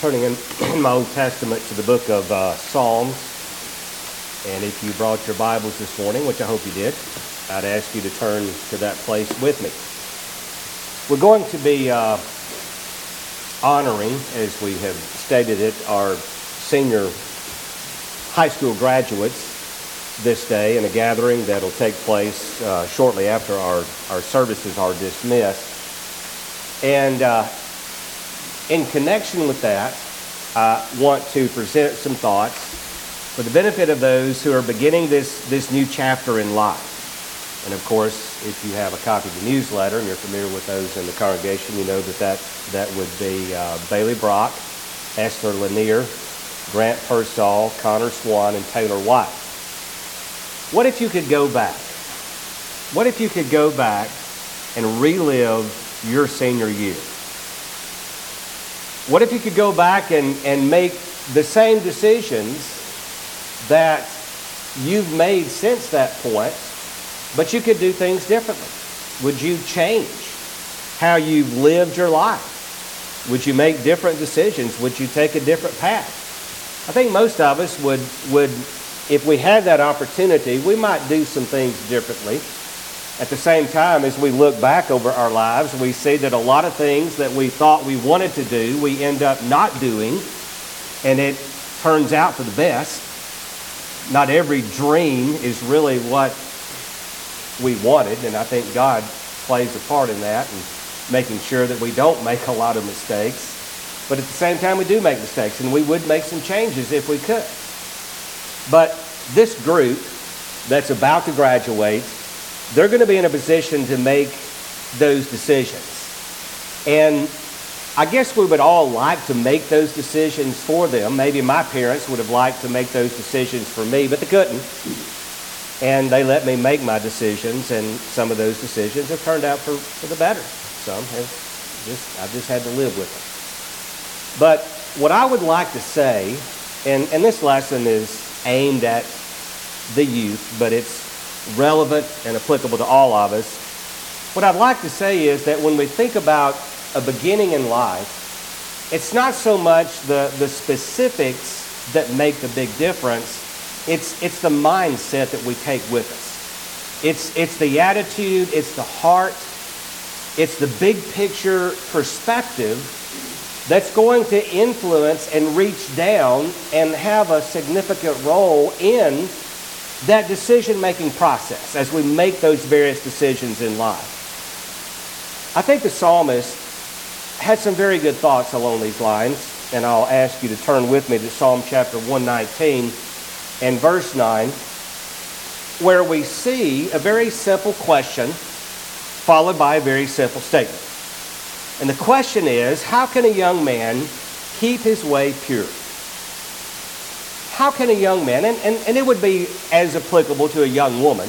turning in, in my Old Testament to the book of uh, Psalms. And if you brought your Bibles this morning, which I hope you did, I'd ask you to turn to that place with me. We're going to be uh, honoring, as we have stated it, our senior high school graduates this day in a gathering that'll take place uh, shortly after our, our services are dismissed. And uh, in connection with that, I want to present some thoughts for the benefit of those who are beginning this, this new chapter in life. And of course, if you have a copy of the newsletter and you're familiar with those in the congregation, you know that that, that would be uh, Bailey Brock, Esther Lanier, Grant Persall, Connor Swan, and Taylor White. What if you could go back? What if you could go back and relive your senior year? What if you could go back and, and make the same decisions that you've made since that point, but you could do things differently? Would you change how you've lived your life? Would you make different decisions? Would you take a different path? I think most of us would, would if we had that opportunity, we might do some things differently. At the same time, as we look back over our lives, we see that a lot of things that we thought we wanted to do, we end up not doing, and it turns out for the best. Not every dream is really what we wanted, and I think God plays a part in that and making sure that we don't make a lot of mistakes. But at the same time, we do make mistakes, and we would make some changes if we could. But this group that's about to graduate they're going to be in a position to make those decisions. And I guess we would all like to make those decisions for them. Maybe my parents would have liked to make those decisions for me, but they couldn't. And they let me make my decisions, and some of those decisions have turned out for, for the better. Some have just, I've just had to live with them. But what I would like to say, and, and this lesson is aimed at the youth, but it's relevant and applicable to all of us. What I'd like to say is that when we think about a beginning in life, it's not so much the, the specifics that make the big difference, it's, it's the mindset that we take with us. It's, it's the attitude, it's the heart, it's the big picture perspective that's going to influence and reach down and have a significant role in that decision making process as we make those various decisions in life. I think the psalmist had some very good thoughts along these lines, and I'll ask you to turn with me to Psalm chapter 119 and verse 9, where we see a very simple question followed by a very simple statement. And the question is how can a young man keep his way pure? How can a young man, and, and, and it would be as applicable to a young woman,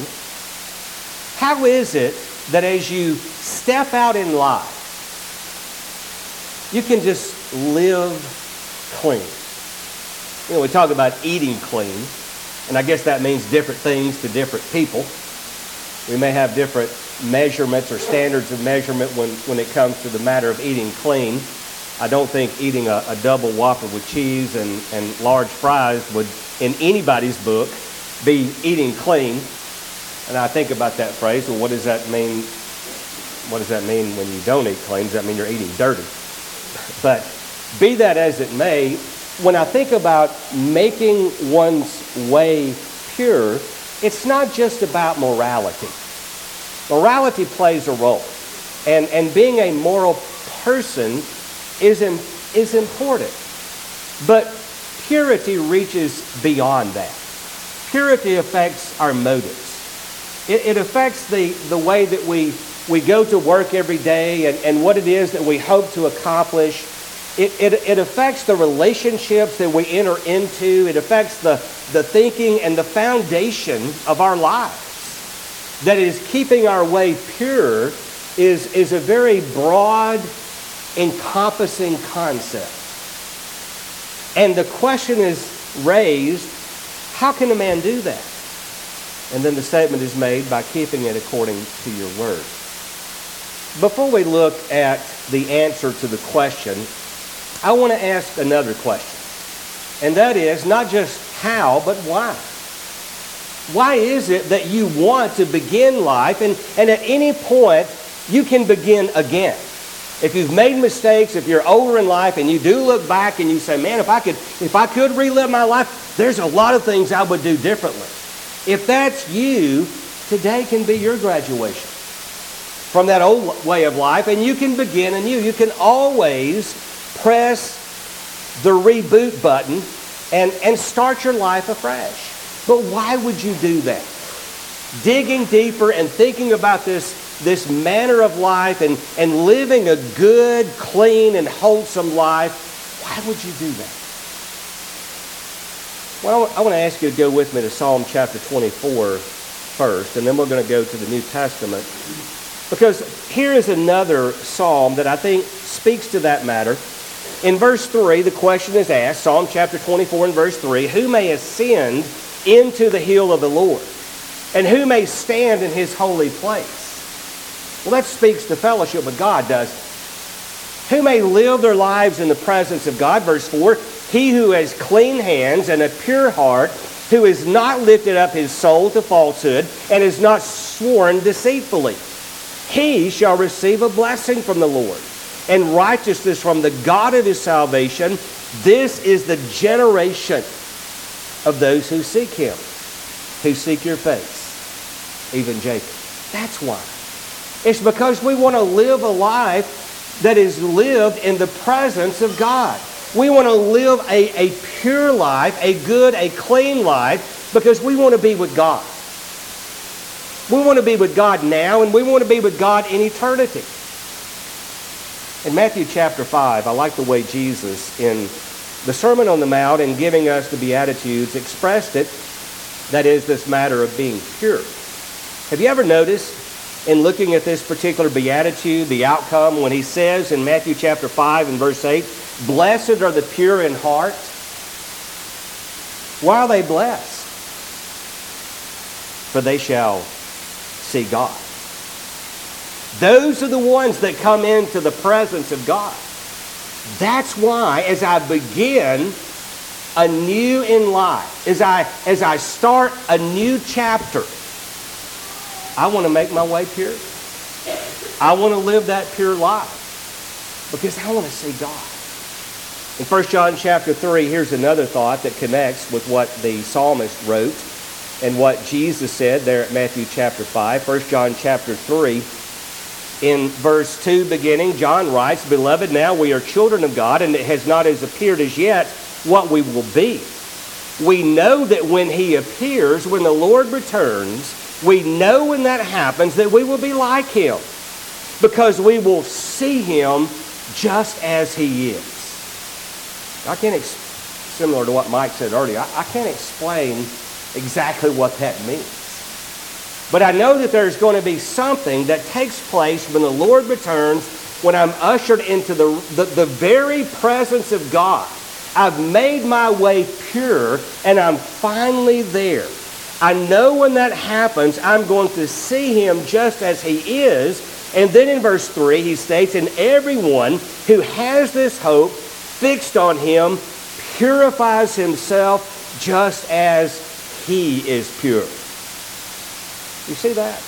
how is it that as you step out in life, you can just live clean? You know, we talk about eating clean, and I guess that means different things to different people. We may have different measurements or standards of measurement when, when it comes to the matter of eating clean. I don't think eating a, a double Whopper with cheese and, and large fries would, in anybody's book, be eating clean. And I think about that phrase. Well, what does that mean? What does that mean when you don't eat clean? Does that mean you're eating dirty? But be that as it may, when I think about making one's way pure, it's not just about morality. Morality plays a role. And, and being a moral person is, in, is important. But purity reaches beyond that. Purity affects our motives. It, it affects the, the way that we, we go to work every day and, and what it is that we hope to accomplish. It, it, it affects the relationships that we enter into. It affects the, the thinking and the foundation of our lives. That is, keeping our way pure is, is a very broad encompassing concept. And the question is raised how can a man do that? And then the statement is made by keeping it according to your word. Before we look at the answer to the question, I want to ask another question. And that is not just how, but why. Why is it that you want to begin life and, and at any point you can begin again? If you've made mistakes, if you're older in life and you do look back and you say, man, if I could, if I could relive my life, there's a lot of things I would do differently. If that's you, today can be your graduation from that old way of life and you can begin anew. You can always press the reboot button and, and start your life afresh. But why would you do that? Digging deeper and thinking about this, this manner of life and, and living a good, clean, and wholesome life, why would you do that? Well, I want to ask you to go with me to Psalm chapter 24 first, and then we're going to go to the New Testament. Because here is another psalm that I think speaks to that matter. In verse 3, the question is asked, Psalm chapter 24 and verse 3, Who may ascend into the hill of the Lord? And who may stand in his holy place? Well, that speaks to fellowship with God, does? Who may live their lives in the presence of God? Verse 4 He who has clean hands and a pure heart, who has not lifted up his soul to falsehood, and has not sworn deceitfully. He shall receive a blessing from the Lord and righteousness from the God of his salvation. This is the generation of those who seek him, who seek your face, even Jacob. That's why. It's because we want to live a life that is lived in the presence of God. We want to live a, a pure life, a good, a clean life, because we want to be with God. We want to be with God now, and we want to be with God in eternity. In Matthew chapter 5, I like the way Jesus, in the Sermon on the Mount and giving us the Beatitudes, expressed it. That is, this matter of being pure. Have you ever noticed in looking at this particular Beatitude, the outcome when he says in Matthew chapter 5 and verse 8, Blessed are the pure in heart? Why are they blessed? For they shall see God. Those are the ones that come into the presence of God. That's why, as I begin anew in life, as I, as I start a new chapter, I want to make my way pure. I want to live that pure life because I want to see God. In 1 John chapter 3, here's another thought that connects with what the psalmist wrote and what Jesus said there at Matthew chapter 5. 1 John chapter 3 in verse 2 beginning, John writes, Beloved, now we are children of God, and it has not as appeared as yet what we will be. We know that when he appears, when the Lord returns, we know when that happens that we will be like him because we will see him just as he is. I can't, ex- similar to what Mike said earlier, I, I can't explain exactly what that means. But I know that there's going to be something that takes place when the Lord returns, when I'm ushered into the, the, the very presence of God. I've made my way pure, and I'm finally there. I know when that happens, I'm going to see him just as he is. And then in verse 3, he states, And everyone who has this hope fixed on him purifies himself just as he is pure. You see that?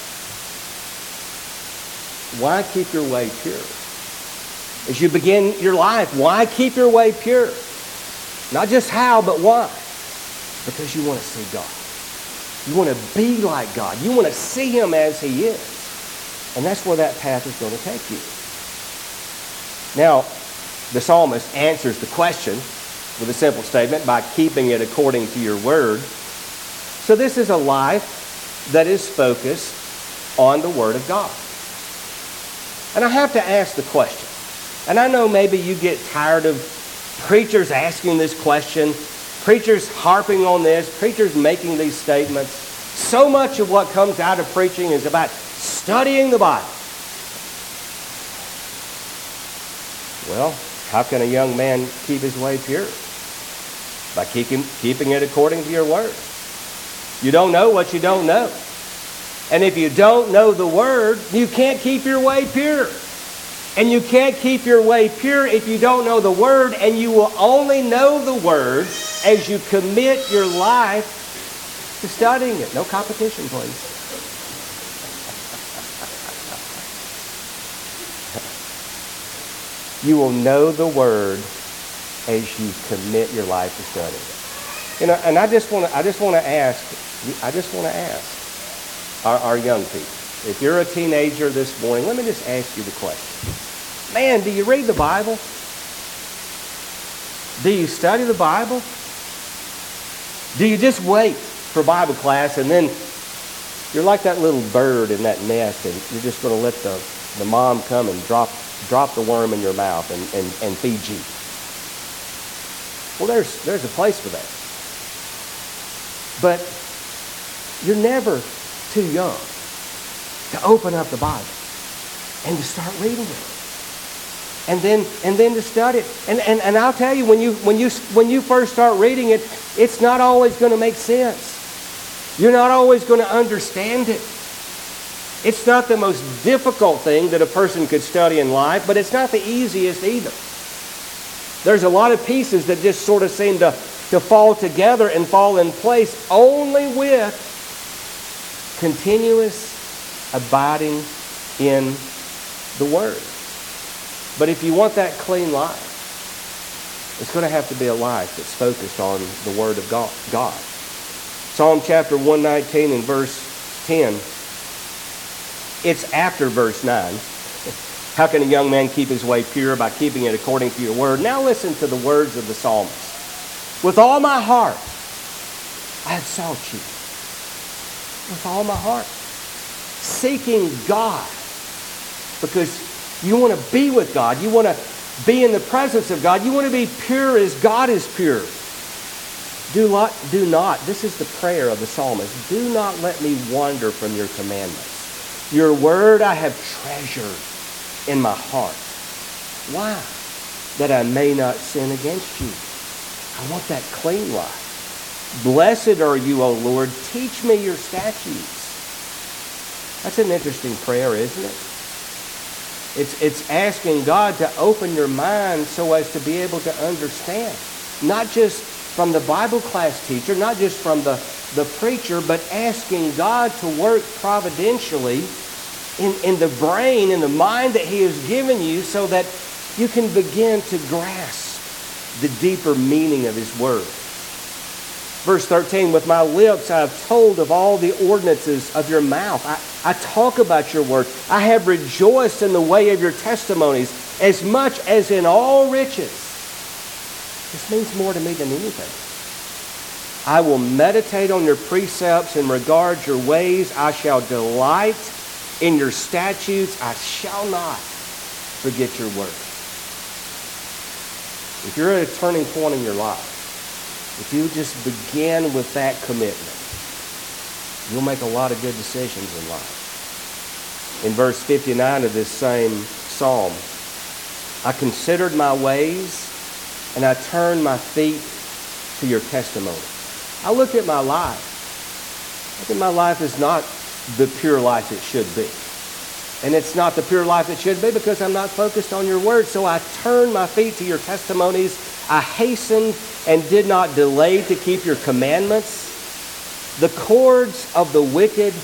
Why keep your way pure? As you begin your life, why keep your way pure? Not just how, but why? Because you want to see God. You want to be like God. You want to see Him as He is. And that's where that path is going to take you. Now, the psalmist answers the question with a simple statement by keeping it according to your word. So, this is a life that is focused on the Word of God. And I have to ask the question, and I know maybe you get tired of preachers asking this question, preachers harping on this, preachers making these statements. So much of what comes out of preaching is about studying the Bible. Well, how can a young man keep his way pure? By keeping, keeping it according to your word. You don't know what you don't know. And if you don't know the word, you can't keep your way pure. And you can't keep your way pure if you don't know the Word, and you will only know the Word as you commit your life to studying it. No competition, please. you will know the Word as you commit your life to studying it. You know, and I just want to, I just want to ask, I just want to ask our, our young people. If you're a teenager this morning, let me just ask you the question. Man, do you read the Bible? Do you study the Bible? Do you just wait for Bible class and then you're like that little bird in that nest and you're just going to let the, the mom come and drop, drop the worm in your mouth and, and, and feed you? Well, there's, there's a place for that. But you're never too young to open up the Bible and to start reading it. And then, and then to study it. And, and, and I'll tell you, when you, when, you, when you first start reading it, it's not always going to make sense. You're not always going to understand it. It's not the most difficult thing that a person could study in life, but it's not the easiest either. There's a lot of pieces that just sort of seem to to fall together and fall in place only with continuous abiding in the Word. But if you want that clean life, it's going to have to be a life that's focused on the Word of God. God. Psalm chapter 119 and verse 10. It's after verse 9. How can a young man keep his way pure? By keeping it according to your word. Now listen to the words of the psalmist. With all my heart, I have sought you. With all my heart. Seeking God. Because you want to be with God. You want to be in the presence of God. You want to be pure as God is pure. Do not, do not, this is the prayer of the psalmist, do not let me wander from your commandments. Your word I have treasured in my heart. Why? That I may not sin against you. I want that clean life. Blessed are you, O Lord. Teach me your statutes. That's an interesting prayer, isn't it? It's, it's asking God to open your mind so as to be able to understand. Not just from the Bible class teacher, not just from the, the preacher, but asking God to work providentially in, in the brain, in the mind that He has given you so that you can begin to grasp the deeper meaning of his word. Verse 13, with my lips I have told of all the ordinances of your mouth. I, I talk about your word. I have rejoiced in the way of your testimonies as much as in all riches. This means more to me than anything. I will meditate on your precepts and regard your ways. I shall delight in your statutes. I shall not forget your word. If you're at a turning point in your life, if you just begin with that commitment, you'll make a lot of good decisions in life. In verse 59 of this same psalm, I considered my ways and I turned my feet to your testimony. I looked at my life. I think my life is not the pure life it should be. And it's not the pure life it should be because I'm not focused on your word. So I turned my feet to your testimonies. I hastened and did not delay to keep your commandments. The cords of the wicked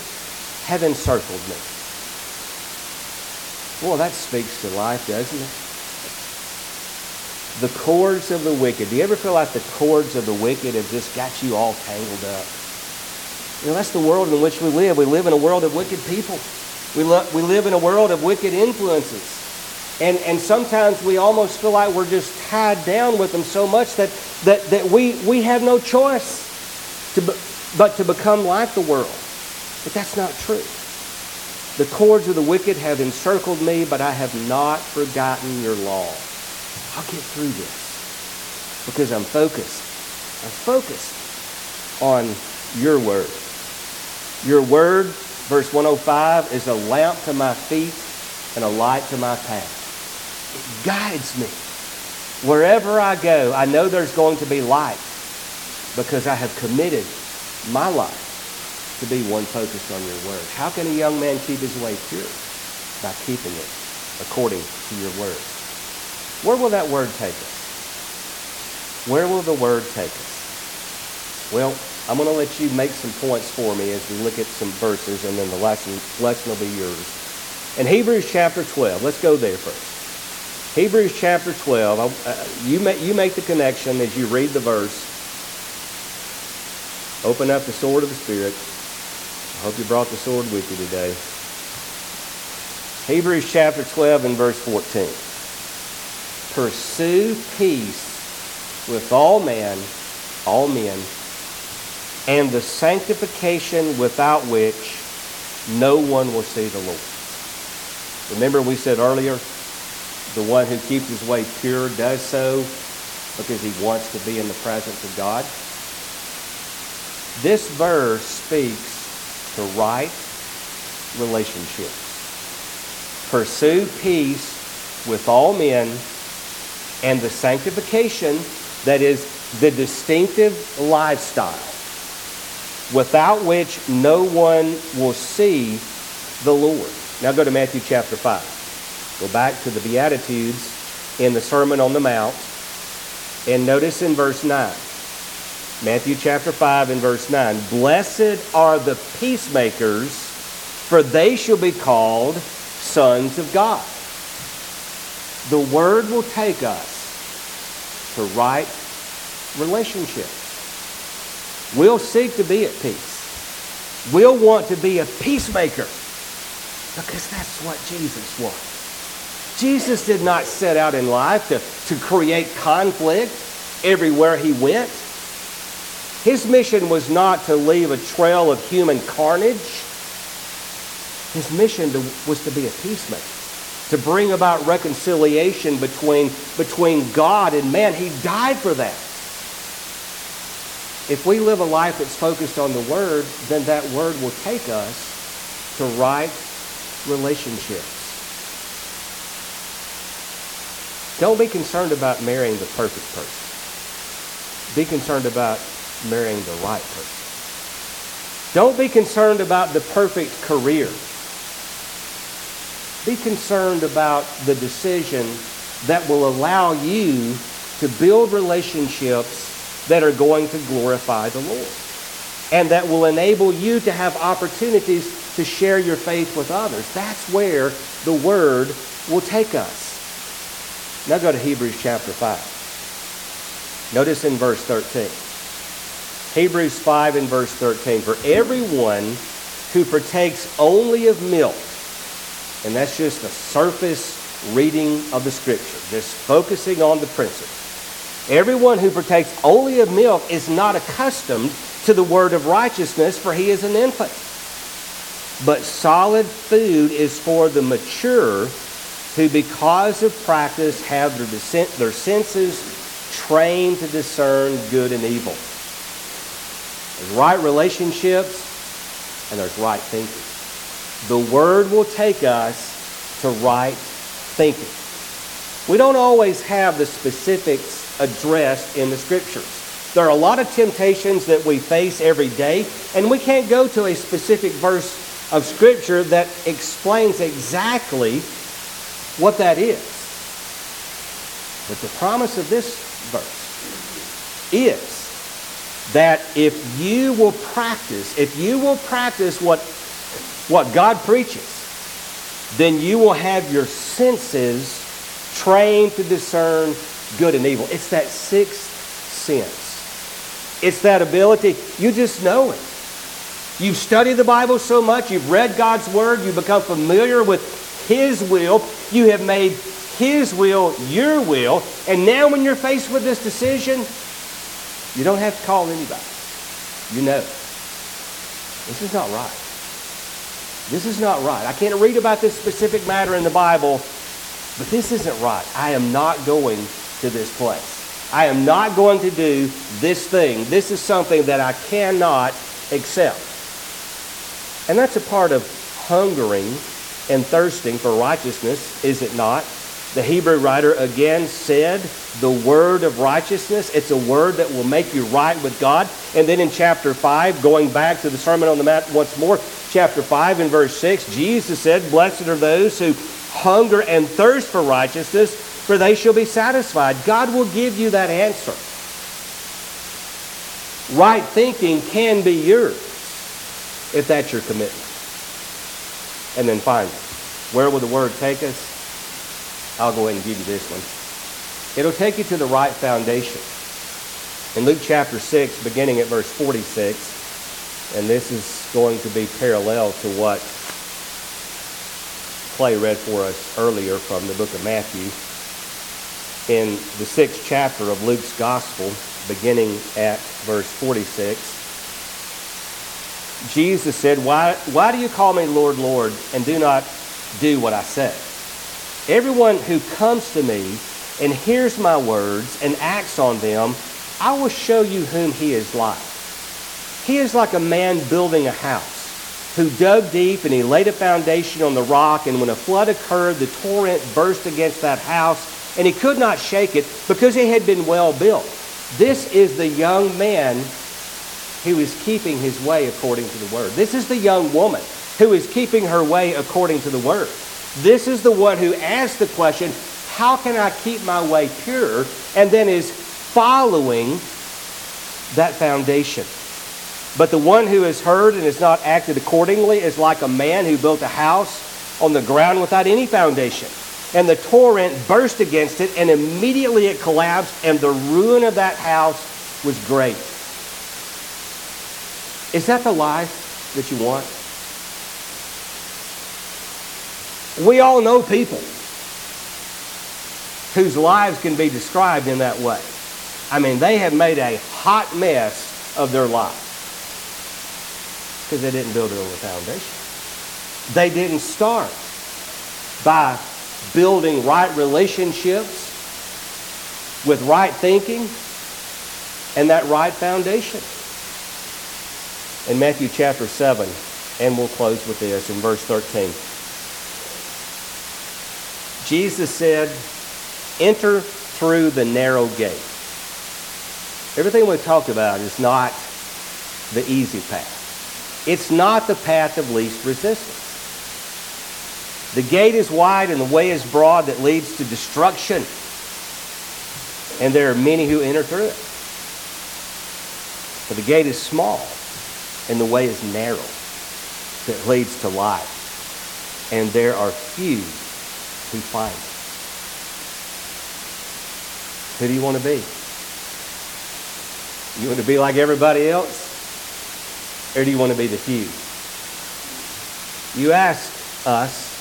have encircled me. Well, that speaks to life, doesn't it? The cords of the wicked. Do you ever feel like the cords of the wicked have just got you all tangled up? You know, that's the world in which we live. We live in a world of wicked people. We, lo- we live in a world of wicked influences. And, and sometimes we almost feel like we're just tied down with them so much that, that, that we, we have no choice to but to become like the world. But that's not true. The cords of the wicked have encircled me, but I have not forgotten your law. I'll get through this because I'm focused. I'm focused on your word. Your word Verse 105 is a lamp to my feet and a light to my path. It guides me. Wherever I go, I know there's going to be light because I have committed my life to be one focused on your word. How can a young man keep his way pure? By keeping it according to your word. Where will that word take us? Where will the word take us? Well, I'm going to let you make some points for me as we look at some verses, and then the lesson, lesson will be yours. In Hebrews chapter 12, let's go there first. Hebrews chapter 12, uh, you, make, you make the connection as you read the verse. Open up the sword of the Spirit. I hope you brought the sword with you today. Hebrews chapter 12 and verse 14. Pursue peace with all men, all men, and the sanctification without which no one will see the Lord. Remember, we said earlier, the one who keeps his way pure does so because he wants to be in the presence of God. This verse speaks to right relationships. Pursue peace with all men and the sanctification that is the distinctive lifestyle without which no one will see the Lord. Now go to Matthew chapter 5. Go back to the Beatitudes in the Sermon on the Mount and notice in verse 9. Matthew chapter 5 and verse 9. Blessed are the peacemakers, for they shall be called sons of God. The word will take us to right relationship. We'll seek to be at peace. We'll want to be a peacemaker because that's what Jesus was. Jesus did not set out in life to, to create conflict everywhere he went. His mission was not to leave a trail of human carnage. His mission to, was to be a peacemaker, to bring about reconciliation between, between God and man. He died for that. If we live a life that's focused on the Word, then that Word will take us to right relationships. Don't be concerned about marrying the perfect person. Be concerned about marrying the right person. Don't be concerned about the perfect career. Be concerned about the decision that will allow you to build relationships that are going to glorify the Lord and that will enable you to have opportunities to share your faith with others. That's where the Word will take us. Now go to Hebrews chapter 5. Notice in verse 13. Hebrews 5 and verse 13. For everyone who partakes only of milk, and that's just a surface reading of the scripture, just focusing on the principle. Everyone who partakes only of milk is not accustomed to the word of righteousness, for he is an infant. But solid food is for the mature who, because of practice, have their, their senses trained to discern good and evil. There's right relationships and there's right thinking. The Word will take us to right thinking. We don't always have the specifics addressed in the Scriptures. There are a lot of temptations that we face every day, and we can't go to a specific verse of Scripture that explains exactly what that is. But the promise of this verse is that if you will practice, if you will practice what, what God preaches, then you will have your senses trained to discern good and evil. It's that sixth sense. It's that ability, you just know it. You've studied the Bible so much, you've read God's Word, you've become familiar with His will, you have made His will your will, and now when you're faced with this decision, you don't have to call anybody. You know. This is not right. This is not right. I can't read about this specific matter in the Bible, but this isn't right. I am not going to this place. I am not going to do this thing. This is something that I cannot accept. And that's a part of hungering and thirsting for righteousness, is it not? The Hebrew writer again said, the word of righteousness. It's a word that will make you right with God. And then in chapter 5, going back to the Sermon on the Mount once more, chapter 5 and verse 6, Jesus said, Blessed are those who hunger and thirst for righteousness, for they shall be satisfied. God will give you that answer. Right thinking can be yours if that's your commitment. And then finally, where will the word take us? I'll go ahead and give you this one. It'll take you to the right foundation. In Luke chapter 6, beginning at verse 46, and this is going to be parallel to what Clay read for us earlier from the book of Matthew. In the sixth chapter of Luke's Gospel, beginning at verse 46, Jesus said, why, why do you call me Lord, Lord, and do not do what I say? Everyone who comes to me and hears my words and acts on them, I will show you whom he is like. He is like a man building a house who dug deep and he laid a foundation on the rock, and when a flood occurred, the torrent burst against that house, and he could not shake it because it had been well built. This is the young man who is keeping his way according to the word. This is the young woman who is keeping her way according to the word. This is the one who asks the question, How can I keep my way pure? and then is following that foundation. But the one who has heard and has not acted accordingly is like a man who built a house on the ground without any foundation. And the torrent burst against it, and immediately it collapsed, and the ruin of that house was great. Is that the life that you want? We all know people whose lives can be described in that way. I mean, they have made a hot mess of their life because they didn't build it on the foundation. They didn't start by building right relationships with right thinking and that right foundation. In Matthew chapter 7, and we'll close with this in verse 13. Jesus said, Enter through the narrow gate. Everything we've talked about is not the easy path. It's not the path of least resistance. The gate is wide and the way is broad that leads to destruction. And there are many who enter through it. But the gate is small and the way is narrow that leads to life. And there are few who find. Who do you want to be? You want to be like everybody else? Or do you want to be the few? You ask us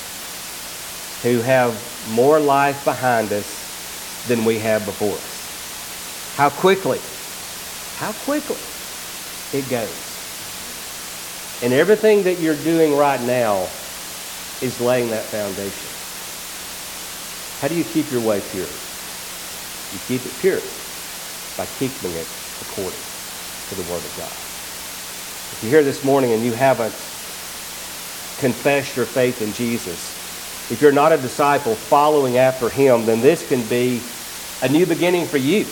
who have more life behind us than we have before us. How quickly, how quickly it goes. And everything that you're doing right now is laying that foundation. How do you keep your way pure? You keep it pure by keeping it according to the Word of God. If you're here this morning and you haven't confessed your faith in Jesus, if you're not a disciple following after Him, then this can be a new beginning for you.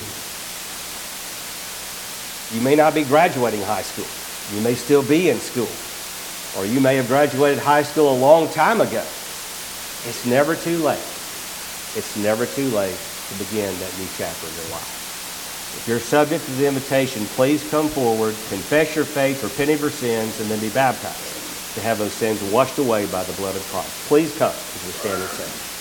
You may not be graduating high school. You may still be in school. Or you may have graduated high school a long time ago. It's never too late. It's never too late to begin that new chapter in your life. If you're subject to the invitation, please come forward, confess your faith, repent of your sins, and then be baptized to have those sins washed away by the blood of Christ. Please come as we stand and sing.